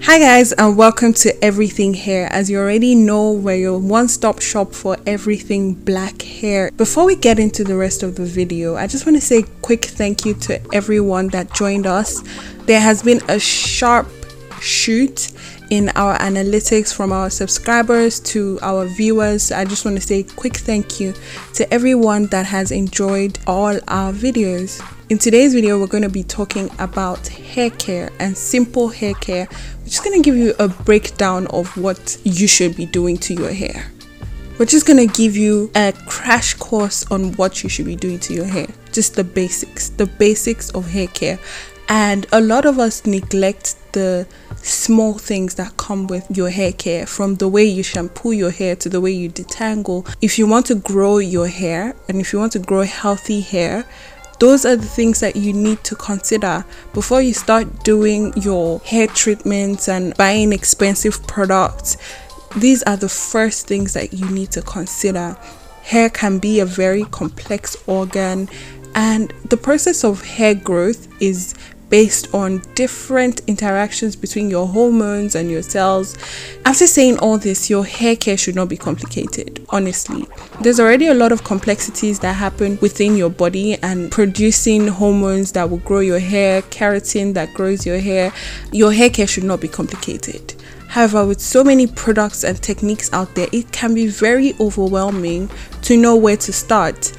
Hi guys and welcome to Everything Hair. As you already know, we're your one-stop shop for everything black hair. Before we get into the rest of the video, I just want to say a quick thank you to everyone that joined us. There has been a sharp shoot in our analytics from our subscribers to our viewers. I just want to say a quick thank you to everyone that has enjoyed all our videos. In today's video, we're going to be talking about hair care and simple hair care We're just going to give you a breakdown of what you should be doing to your hair. We're just going to give you a crash course on what you should be doing to your hair. Just the basics, the basics of hair care. And a lot of us neglect the small things that come with your hair care from the way you shampoo your hair to the way you detangle. If you want to grow your hair and if you want to grow healthy hair, those are the things that you need to consider before you start doing your hair treatments and buying expensive products. These are the first things that you need to consider. Hair can be a very complex organ, and the process of hair growth is based on different interactions between your hormones and your cells. After saying all this, your hair care should not be complicated, honestly. There's already a lot of complexities that happen within your body and producing hormones that will grow your hair, keratin that grows your hair. Your hair care should not be complicated. However, with so many products and techniques out there, it can be very overwhelming to know where to start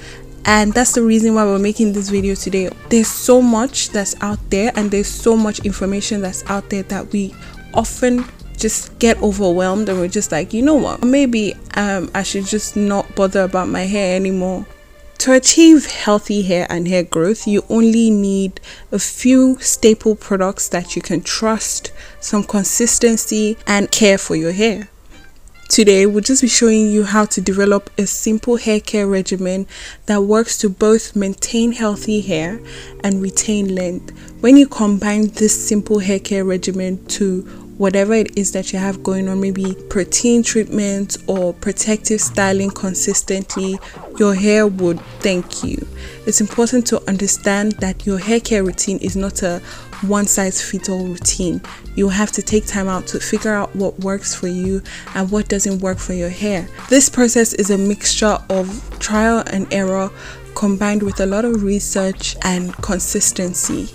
and that's the reason why we're making this video today. There's so much that's out there and there's so much information that's out there that we often just get overwhelmed and we're just like you know what? Maybe um, i should just not bother about my hair anymore. To achieve healthy hair and hair growth, you only need a few staple products that you can trust, some consistency, and care for your hair. Today, we'll just be showing you how to develop a simple hair care regimen that works to both maintain healthy hair and retain length. When you combine this simple hair care regimen to whatever it is that you have going on, maybe protein treatment or protective styling consistently, your hair would thank you. It's important to understand that your hair care routine is not a one size fits all routine. You have to take time out to figure out what works for you and what doesn't work for your hair. This process is a mixture of trial and error combined with a lot of research and consistency.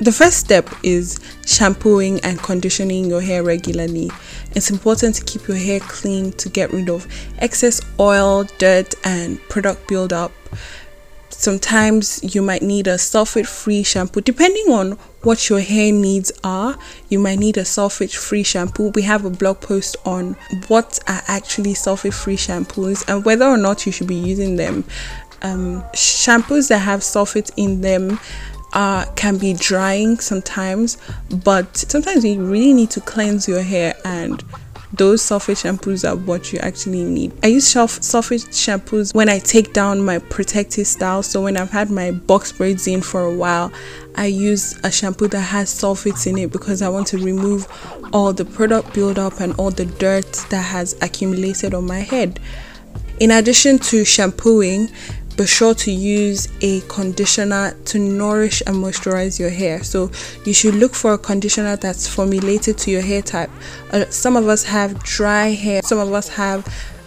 The first step is shampooing and conditioning your hair regularly. It's important to keep your hair clean to get rid of excess oil, dirt, and product buildup. Sometimes you might need a sulfate free shampoo. Depending on what your hair needs are you might need a sulfate free shampoo. We have a blog post on what are actually sulfate free shampoos and whether or not you should be using them. Um, shampoos that have sulfate in them uh, can be drying sometimes but sometimes you really need to cleanse your hair and those sulfate shampoos are what you actually need. I use sulfate shampoos when I take down my protective style. So when I've had my box braids in for a while, I use a shampoo that has sulfates in it because I want to remove all the product buildup and all the dirt that has accumulated on my head. In addition to shampooing, be sure to use a conditioner to nourish and moisturize your hair. So, you should look for a conditioner that's formulated to your hair type. Uh, some of us have dry hair, some of us have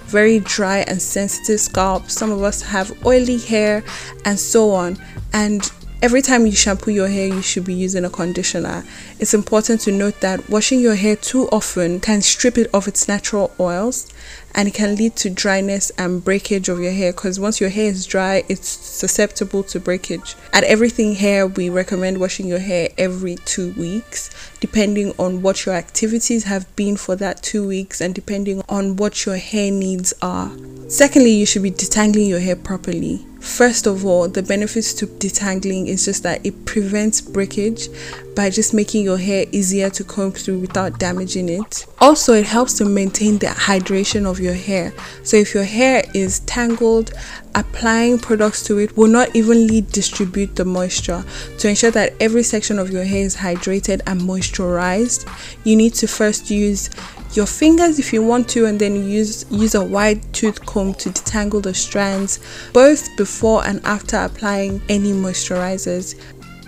very dry and sensitive scalp, some of us have oily hair, and so on. And Every time you shampoo your hair, you should be using a conditioner. It's important to note that washing your hair too often can strip it of its natural oils and it can lead to dryness and breakage of your hair because once your hair is dry, it's susceptible to breakage. At Everything Hair, we recommend washing your hair every two weeks, depending on what your activities have been for that two weeks and depending on what your hair needs are. Secondly, you should be detangling your hair properly. First of all, the benefits to detangling is just that it prevents breakage by just making your hair easier to comb through without damaging it. Also, it helps to maintain the hydration of your hair. So, if your hair is tangled, applying products to it will not evenly distribute the moisture. To ensure that every section of your hair is hydrated and moisturized, you need to first use your fingers if you want to and then use use a wide tooth comb to detangle the strands both before and after applying any moisturizers.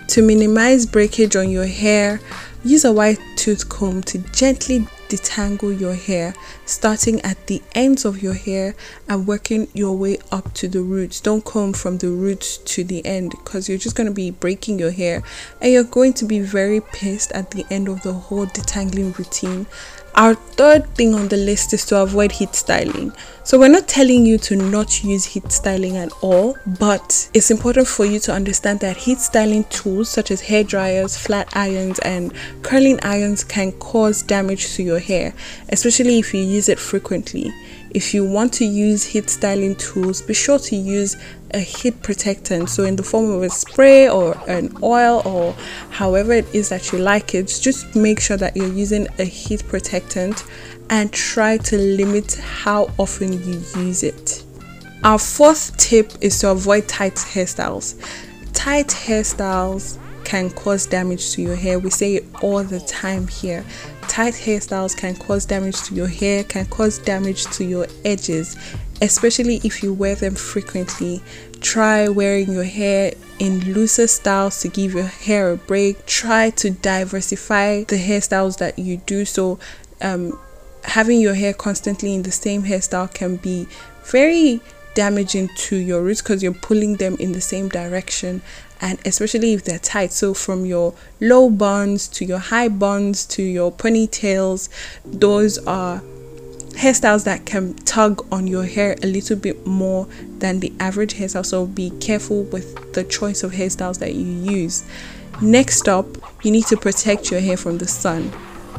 To minimize breakage on your hair use a wide tooth comb to gently detangle your hair starting at the ends of your hair and working your way up to the roots. Don't comb from the roots to the end because you're just going to be breaking your hair and you're going to be very pissed at the end of the whole detangling routine our third thing on the list is to avoid heat styling. So, we're not telling you to not use heat styling at all, but it's important for you to understand that heat styling tools such as hair dryers, flat irons, and curling irons can cause damage to your hair, especially if you use it frequently. If you want to use heat styling tools, be sure to use a heat protectant. So, in the form of a spray or an oil or however it is that you like it, just make sure that you're using a heat protectant and try to limit how often you use it. Our fourth tip is to avoid tight hairstyles. Tight hairstyles can cause damage to your hair. We say it all the time here. Tight hairstyles can cause damage to your hair, can cause damage to your edges, especially if you wear them frequently. Try wearing your hair in looser styles to give your hair a break. Try to diversify the hairstyles that you do. So, um, having your hair constantly in the same hairstyle can be very damaging to your roots because you're pulling them in the same direction and especially if they're tight. So from your low buns to your high buns to your ponytails those are hairstyles that can tug on your hair a little bit more than the average hairstyle. So be careful with the choice of hairstyles that you use. Next up you need to protect your hair from the sun.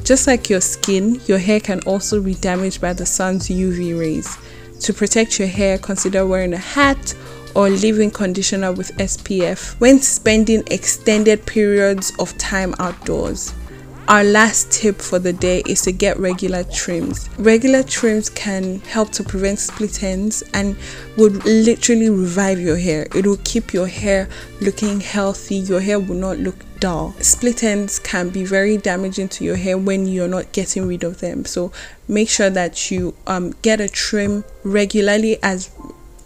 Just like your skin your hair can also be damaged by the sun's uv rays to protect your hair, consider wearing a hat or leave-in conditioner with SPF when spending extended periods of time outdoors. Our last tip for the day is to get regular trims. Regular trims can help to prevent split ends and would literally revive your hair. It will keep your hair looking healthy. Your hair will not look dull. Split ends can be very damaging to your hair when you're not getting rid of them. So make sure that you um, get a trim regularly as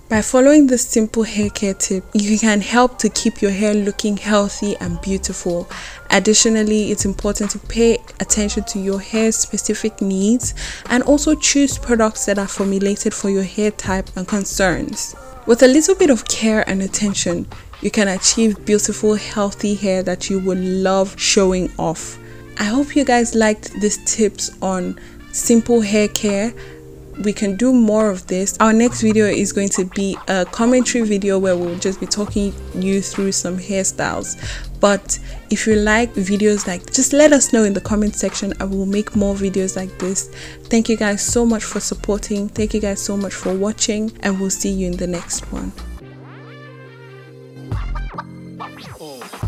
by following this simple hair care tip, you can help to keep your hair looking healthy and beautiful. Additionally, it's important to pay attention to your hair's specific needs and also choose products that are formulated for your hair type and concerns. With a little bit of care and attention, you can achieve beautiful, healthy hair that you will love showing off. I hope you guys liked these tips on simple hair care we can do more of this. Our next video is going to be a commentary video where we'll just be talking you through some hairstyles. But if you like videos like just let us know in the comment section i will make more videos like this. Thank you guys so much for supporting. Thank you guys so much for watching and we'll see you in the next one. Oh.